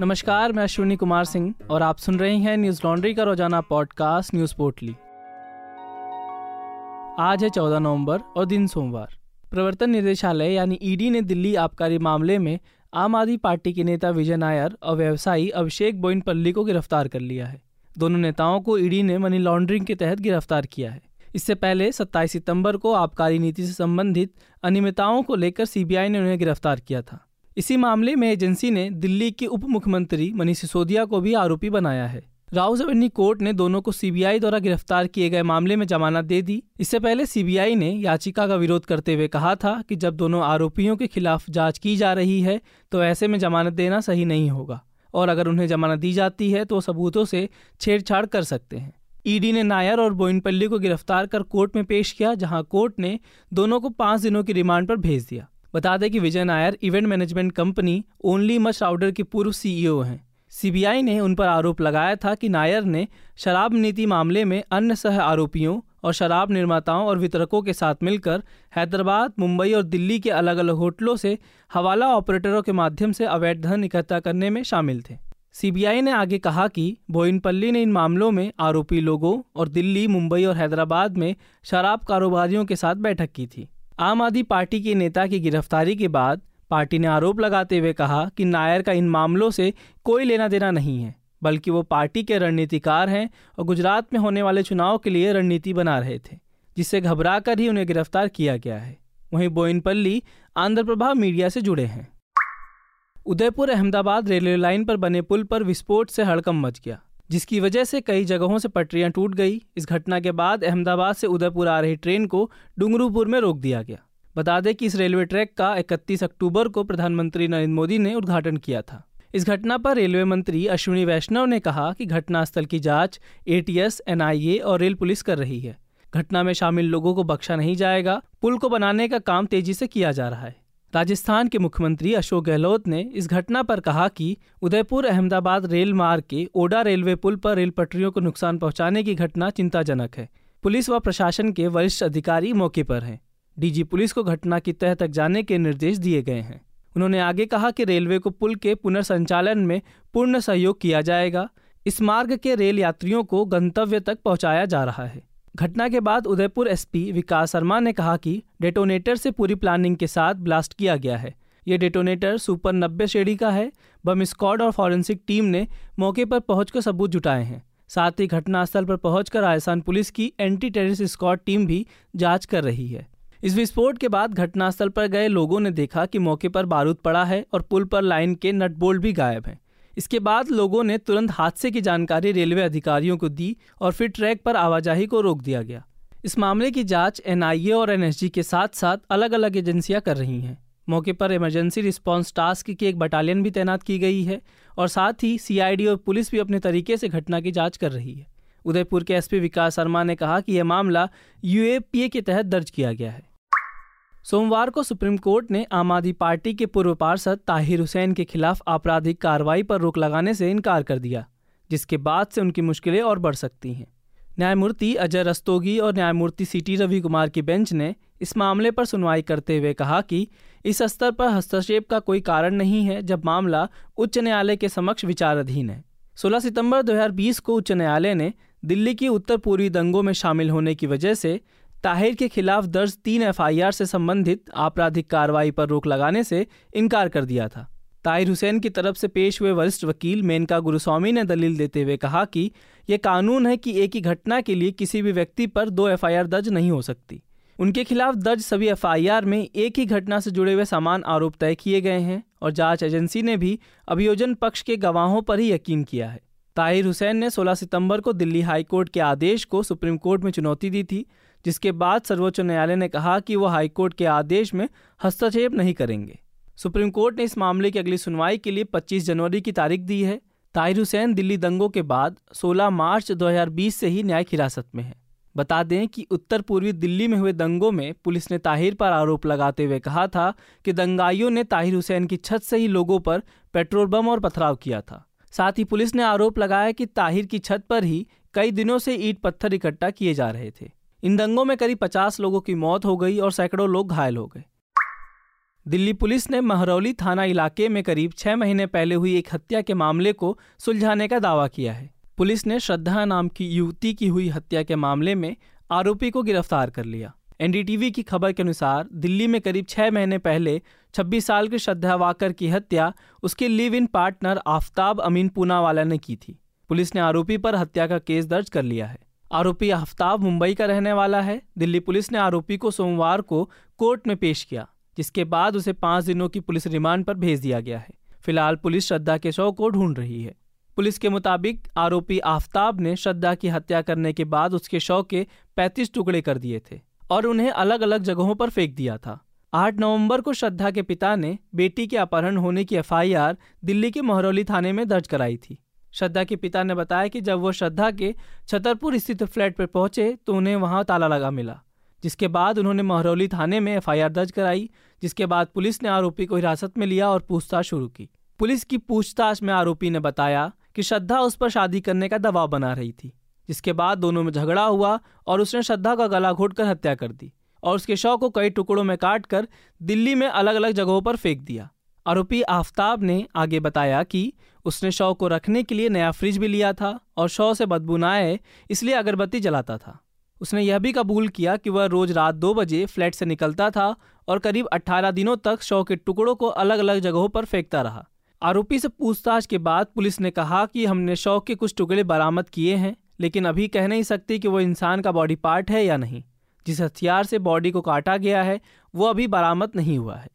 नमस्कार, मैं अश्विनी कुमार सिंह और आप सुन रहे हैं न्यूज़ लॉन्ड्री का रोज़ाना पॉडकास्ट न्यूज़ पोर्टली। आज है चौदह नवंबर और दिन सोमवार। प्रवर्तन निदेशालय यानी ईडी ने दिल्ली आबकारी मामले में आम आदमी पार्टी के नेता विजय नायर और व्यवसायी अभिषेक बोइनपल्ली को गिरफ़्तार कर लिया है। दोनों नेताओं को ईडी ने मनी लॉन्ड्रिंग के तहत गिरफ़्तार किया है। इससे पहले 27 सितंबर को आबकारी नीति से संबंधित अनियमितताओं को लेकर सीबीआई ने उन्हें गिरफ़्तार किया था। इसी मामले में एजेंसी ने दिल्ली के उप मुख्यमंत्री मनीष सिसोदिया को भी आरोपी बनाया है। राउजवेनी कोर्ट ने दोनों को सीबीआई द्वारा गिरफ़्तार किए गए मामले में जमानत दे दी। इससे पहले सीबीआई ने याचिका का विरोध करते हुए कहा था कि जब दोनों आरोपियों के खिलाफ जाँच की जा रही है तो ऐसे में जमानत देना सही नहीं होगा। और अगर उन्हें जमानत दी जाती है तो सबूतों से छेड़छाड़ कर सकते हैं। ईडी ने नायर और बोइनपल्ली को गिरफ़्तार कर कोर्ट में पेश किया, जहाँ कोर्ट ने दोनों को पाँच दिनों की रिमांड पर भेज दिया। बता दें कि Vijay Nair event management company Only Much Louder के पूर्व सीईओ हैं। सीबीआई ने उन पर आरोप लगाया था कि नायर ने शराब नीति मामले में अन्य सह आरोपियों और शराब निर्माताओं और वितरकों के साथ मिलकर हैदराबाद, मुंबई और दिल्ली के अलग अलग होटलों से हवाला ऑपरेटरों के माध्यम से अवैध धन इकट्ठा करने में शामिल थे। सीबीआई ने आगे कहा कि बोइनपल्ली ने इन मामलों में आरोपी लोगों और दिल्ली, मुंबई और हैदराबाद में शराब कारोबारियों के साथ बैठक की थी। आम आदमी पार्टी के नेता की गिरफ्तारी के बाद पार्टी ने आरोप लगाते हुए कहा कि नायर का इन मामलों से कोई लेना देना नहीं है, बल्कि वो पार्टी के रणनीतिकार हैं और गुजरात में होने वाले चुनाव के लिए रणनीति बना रहे थे, जिससे घबरा कर ही उन्हें गिरफ़्तार किया गया है। वहीं बोइनपल्ली आंध्र प्रभा मीडिया से जुड़े हैं। उदयपुर अहमदाबाद रेलवे लाइन पर बने पुल पर विस्फोट से हड़कम मच गया। जिसकी वजह से कई जगहों से पटरियाँ टूट गई। इस घटना के बाद अहमदाबाद से उदयपुर आ रही ट्रेन को डूंगरूपुर में रोक दिया गया। बता दें कि इस रेलवे ट्रैक का 31 अक्टूबर को प्रधानमंत्री नरेंद्र मोदी ने उद्घाटन किया था। इस घटना पर रेलवे मंत्री अश्विनी वैष्णव ने कहा कि घटनास्थल की जाँच एटीएस, एनआईए और रेल पुलिस कर रही है। घटना में शामिल लोगों को बख्शा नहीं जाएगा। पुल को बनाने का काम तेज़ी से किया जा रहा है। राजस्थान के मुख्यमंत्री अशोक गहलोत ने इस घटना पर कहा कि उदयपुर अहमदाबाद रेल मार्ग के ओडा रेलवे पुल पर रेल पटरियों को नुकसान पहुँचाने की घटना चिंताजनक है। पुलिस व प्रशासन के वरिष्ठ अधिकारी मौके पर हैं। डीजी पुलिस को घटना की तह तक जाने के निर्देश दिए गए हैं। उन्होंने आगे कहा कि रेलवे को पुल के पुनर्संचालन में पूर्ण सहयोग किया जाएगा। इस मार्ग के रेल यात्रियों को गंतव्य तक पहुँचाया जा रहा है। घटना के बाद उदयपुर एसपी विकास शर्मा ने कहा कि डेटोनेटर से पूरी प्लानिंग के साथ ब्लास्ट किया गया है। ये डेटोनेटर सुपर नब्बे श्रेणी का है। बम स्क्वाड और फॉरेंसिक टीम ने मौके पर पहुंचकर सबूत जुटाए हैं। साथ ही घटनास्थल पर पहुंचकर राजस्थान पुलिस की एंटी टेररिस्ट स्क्वाड टीम भी जाँच कर रही है। इस विस्फोट के बाद घटनास्थल पर गए लोगों ने देखा कि मौके पर बारूद पड़ा है और पुल पर लाइन के नट बोल्ट भी गायब हैं। इसके बाद लोगों ने तुरंत हादसे की जानकारी रेलवे अधिकारियों को दी और फिर ट्रैक पर आवाजाही को रोक दिया गया। इस मामले की जाँच एनआईए और एनएसजी के साथ साथ अलग अलग एजेंसियाँ कर रही हैं। मौके पर इमरजेंसी रिस्पांस टास्क की एक बटालियन भी तैनात की गई है और साथ ही सीआईडी और पुलिस भी अपने तरीके से घटना की जाँच कर रही है। उदयपुर के एसपी विकास शर्मा ने कहा कि यह मामला यूएपीए के तहत दर्ज किया गया है। सोमवार को सुप्रीम कोर्ट ने आम आदमी पार्टी के पूर्व पार्षद ताहिर हुसैन के खिलाफ आपराधिक कार्रवाई पर रोक लगाने से इनकार कर दिया, जिसके बाद से उनकी मुश्किलें और बढ़ सकती हैं। न्यायमूर्ति अजय रस्तोगी और न्यायमूर्ति सी टी रवि कुमार की बेंच ने इस मामले पर सुनवाई करते हुए कहा कि इस स्तर पर हस्तक्षेप का कोई कारण नहीं है जब मामला उच्च न्यायालय के समक्ष विचाराधीन है। 16 सितंबर 2020 को उच्च न्यायालय ने दिल्ली की उत्तर पूर्वी दंगों में शामिल होने की वजह से ताहिर के खिलाफ दर्ज तीन एफआईआर से संबंधित आपराधिक कार्रवाई पर रोक लगाने से इनकार कर दिया था। ताहिर हुसैन की तरफ़ से पेश हुए वरिष्ठ वकील मेनका गुरुस्वामी ने दलील देते हुए कहा कि यह कानून है कि एक ही घटना के लिए किसी भी व्यक्ति पर दो एफआईआर दर्ज नहीं हो सकती। उनके खिलाफ दर्ज सभी एफआईआर में एक ही घटना से जुड़े हुए समान आरोप तय किए गए हैं और जाँच एजेंसी ने भी अभियोजन पक्ष के गवाहों पर ही यकीन किया है। ताहिर हुसैन ने 16 सितंबर को दिल्ली हाईकोर्ट के आदेश को सुप्रीम कोर्ट में चुनौती दी थी। जिसके बाद सर्वोच्च न्यायालय ने कहा कि वो हाईकोर्ट के आदेश में हस्तक्षेप नहीं करेंगे। सुप्रीम कोर्ट ने इस मामले की अगली सुनवाई के लिए 25 जनवरी की तारीख दी है। ताहिर हुसैन दिल्ली दंगों के बाद 16 मार्च 2020 से ही न्यायिक हिरासत में है। बता दें कि उत्तर पूर्वी दिल्ली में हुए दंगों में पुलिस ने ताहिर पर आरोप लगाते हुए कहा था कि दंगाइयों ने ताहिर हुसैन की छत से ही लोगों पर पेट्रोल बम और पथराव किया था। साथ ही पुलिस ने आरोप लगाया कि ताहिर की छत पर ही कई दिनों से ईट पत्थर इकट्ठा किए जा रहे थे। इन दंगों में करीब पचास लोगों की मौत हो गई और सैकड़ों लोग घायल हो गए। दिल्ली पुलिस ने महरौली थाना इलाके में करीब छह महीने पहले हुई एक हत्या के मामले को सुलझाने का दावा किया है। पुलिस ने श्रद्धा नाम की युवती की हुई हत्या के मामले में आरोपी को गिरफ़्तार कर लिया। एनडीटीवी की खबर के अनुसार दिल्ली में करीब छह महीने पहले 26 साल की श्रद्धा वाकर की हत्या उसके live in partner Aftab Amin Poonawala ने की थी। पुलिस ने आरोपी पर हत्या का केस दर्ज कर लिया है। आरोपी आफ्ताब मुंबई का रहने वाला है। दिल्ली पुलिस ने आरोपी को सोमवार को कोर्ट में पेश किया, जिसके बाद उसे पाँच दिनों की पुलिस रिमांड पर भेज दिया गया है। फ़िलहाल पुलिस श्रद्धा के शव को ढूंढ रही है। पुलिस के मुताबिक आरोपी आफ्ताब ने श्रद्धा की हत्या करने के बाद उसके शव के 35 टुकड़े कर दिए थे और उन्हें अलग अलग जगहों पर फेंक दिया था। 8 नवंबर को श्रद्धा के पिता ने बेटी के अपहरण होने की एफआईआर दिल्ली के मोहरौली थाने में दर्ज कराई थी। श्रद्धा के पिता ने बताया कि जब वो श्रद्धा के छतरपुर स्थित फ्लैट पर पहुँचे तो उन्हें वहाँ ताला लगा मिला, जिसके बाद उन्होंने महरौली थाने में एफआईआर दर्ज कराई, जिसके बाद पुलिस ने आरोपी को हिरासत में लिया और पूछताछ शुरू की। पुलिस की पूछताछ में आरोपी ने बताया कि श्रद्धा उस पर शादी करने का दबाव बना रही थी, जिसके बाद दोनों में झगड़ा हुआ और उसने श्रद्धा का गला घोटकर हत्या कर दी और उसके शव को कई टुकड़ों में काट कर दिल्ली में अलग अलग जगहों पर फेंक दिया। आरोपी आफ्ताब ने आगे बताया कि उसने शव को रखने के लिए नया फ्रिज भी लिया था और शव से बदबू न आए, इसलिए अगरबत्ती जलाता था। उसने यह भी कबूल किया कि वह रोज रात दो बजे फ्लैट से निकलता था और करीब 18 दिनों तक शव के टुकड़ों को अलग अलग जगहों पर फेंकता रहा। आरोपी से पूछताछ के बाद पुलिस ने कहा कि हमने शव के कुछ टुकड़े बरामद किए हैं, लेकिन अभी कह नहीं सकती कि वो इंसान का बॉडी पार्ट है या नहीं। जिस हथियार से बॉडी को काटा गया है, वो अभी बरामद नहीं हुआ है।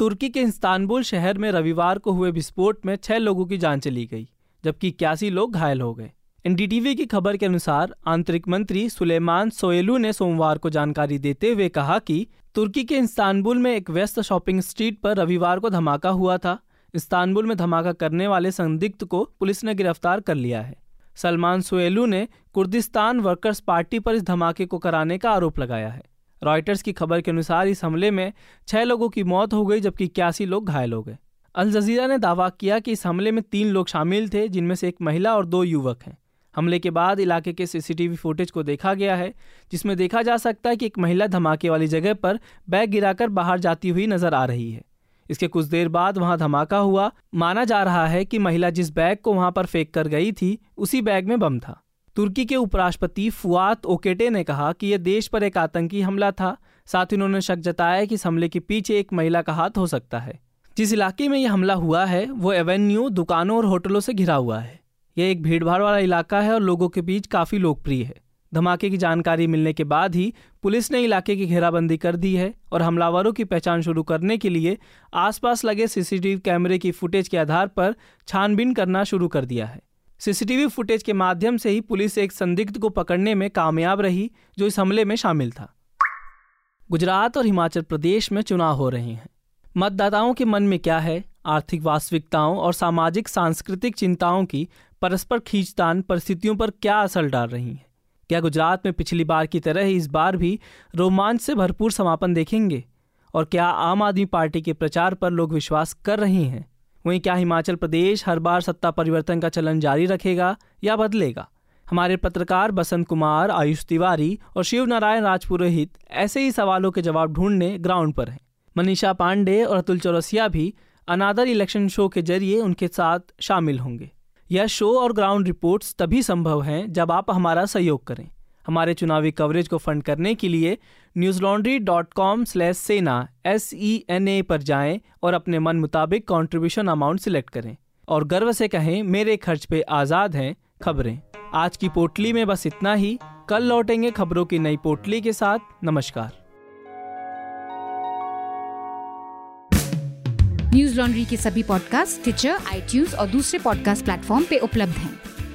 तुर्की के इस्तानबुल शहर में रविवार को हुए विस्फोट में छह लोगों की जान चली गई, जबकि इक्यासी लोग घायल हो गए। एनडीटीवी की खबर के अनुसार, आंतरिक मंत्री सुलेमान सोएलू ने सोमवार को जानकारी देते हुए कहा कि तुर्की के इस्तानबुल में एक व्यस्त शॉपिंग स्ट्रीट पर रविवार को धमाका हुआ था। इस्तानबुल में धमाका करने वाले संदिग्ध को पुलिस ने गिरफ़्तार कर लिया है। सलमान सोएलू ने कुर्दिस्तान वर्कर्स पार्टी पर इस धमाके को कराने का आरोप लगाया है। रॉयटर्स की खबर के अनुसार इस हमले में छह लोगों की मौत हो गई, जबकि इक्यासी लोग घायल हो गए। अल जजीरा ने दावा किया कि इस हमले में तीन लोग शामिल थे, जिनमें से एक महिला और दो युवक हैं। हमले के बाद इलाके के सीसीटीवी फुटेज को देखा गया है, जिसमें देखा जा सकता है कि एक महिला धमाके वाली जगह पर बैग गिराकर बाहर जाती हुई नज़र आ रही है। इसके कुछ देर बाद वहाँ धमाका हुआ। माना जा रहा है कि महिला जिस बैग को वहाँ पर फेंक कर गई थी, उसी बैग में बम था। तुर्की के उपराष्ट्रपति फुआत ओकेटे ने कहा कि यह देश पर एक आतंकी हमला था। साथ ही उन्होंने शक जताया कि इस हमले के पीछे एक महिला का हाथ हो सकता है। जिस इलाके में यह हमला हुआ है, वो एवेन्यू, दुकानों और होटलों से घिरा हुआ है। यह एक भीड़भाड़ वाला इलाका है और लोगों के बीच काफ़ी लोकप्रिय है। धमाके की जानकारी मिलने के बाद ही पुलिस ने इलाके की घेराबंदी कर दी है और हमलावरों की पहचान शुरू करने के लिए आसपास लगे सीसीटीवी कैमरे की फुटेज के आधार पर छानबीन करना शुरू कर दिया है। सीसीटीवी फुटेज के माध्यम से ही पुलिस एक संदिग्ध को पकड़ने में कामयाब रही, जो इस हमले में शामिल था। गुजरात और हिमाचल प्रदेश में चुनाव हो रहे हैं। मतदाताओं के मन में क्या है? आर्थिक वास्तविकताओं और सामाजिक, सांस्कृतिक चिंताओं की परस्पर खींचतान परिस्थितियों पर क्या असर डाल रही है? क्या गुजरात में पिछली बार की तरह ही इस बार भी रोमांच से भरपूर समापन देखेंगे? और क्या आम आदमी पार्टी के प्रचार पर लोग विश्वास कर रहे हैं? वहीं क्या हिमाचल प्रदेश हर बार सत्ता परिवर्तन का चलन जारी रखेगा या बदलेगा? हमारे पत्रकार बसंत कुमार, आयुष तिवारी और शिव नारायण राजपुरोहित ऐसे ही सवालों के जवाब ढूँढने ग्राउंड पर हैं। मनीषा पांडे और अतुल चौरसिया भी अनादर इलेक्शन शो के ज़रिए उनके साथ शामिल होंगे। यह शो और ग्राउंड रिपोर्ट्स तभी संभव हैं जब आप हमारा सहयोग करें। हमारे चुनावी कवरेज को फंड करने के लिए Newslaundry dot com slash Sena S E N A पर जाएँ और अपने मन मुताबिक कंट्रीब्यूशन अमाउंट सिलेक्ट करें। और गर्व से कहें, मेरे खर्च पे आज़ाद हैं खबरें। आज की पोटली में बस इतना ही। कल लौटेंगे खबरों की नई पोटली के साथ। नमस्कार। न्यूज़ लॉन्ड्री के सभी पॉडकास्ट ट्विटर आईटीज और दूसरे पॉडकास्ट प्लेटफॉर्म पे उपलब्ध हैं।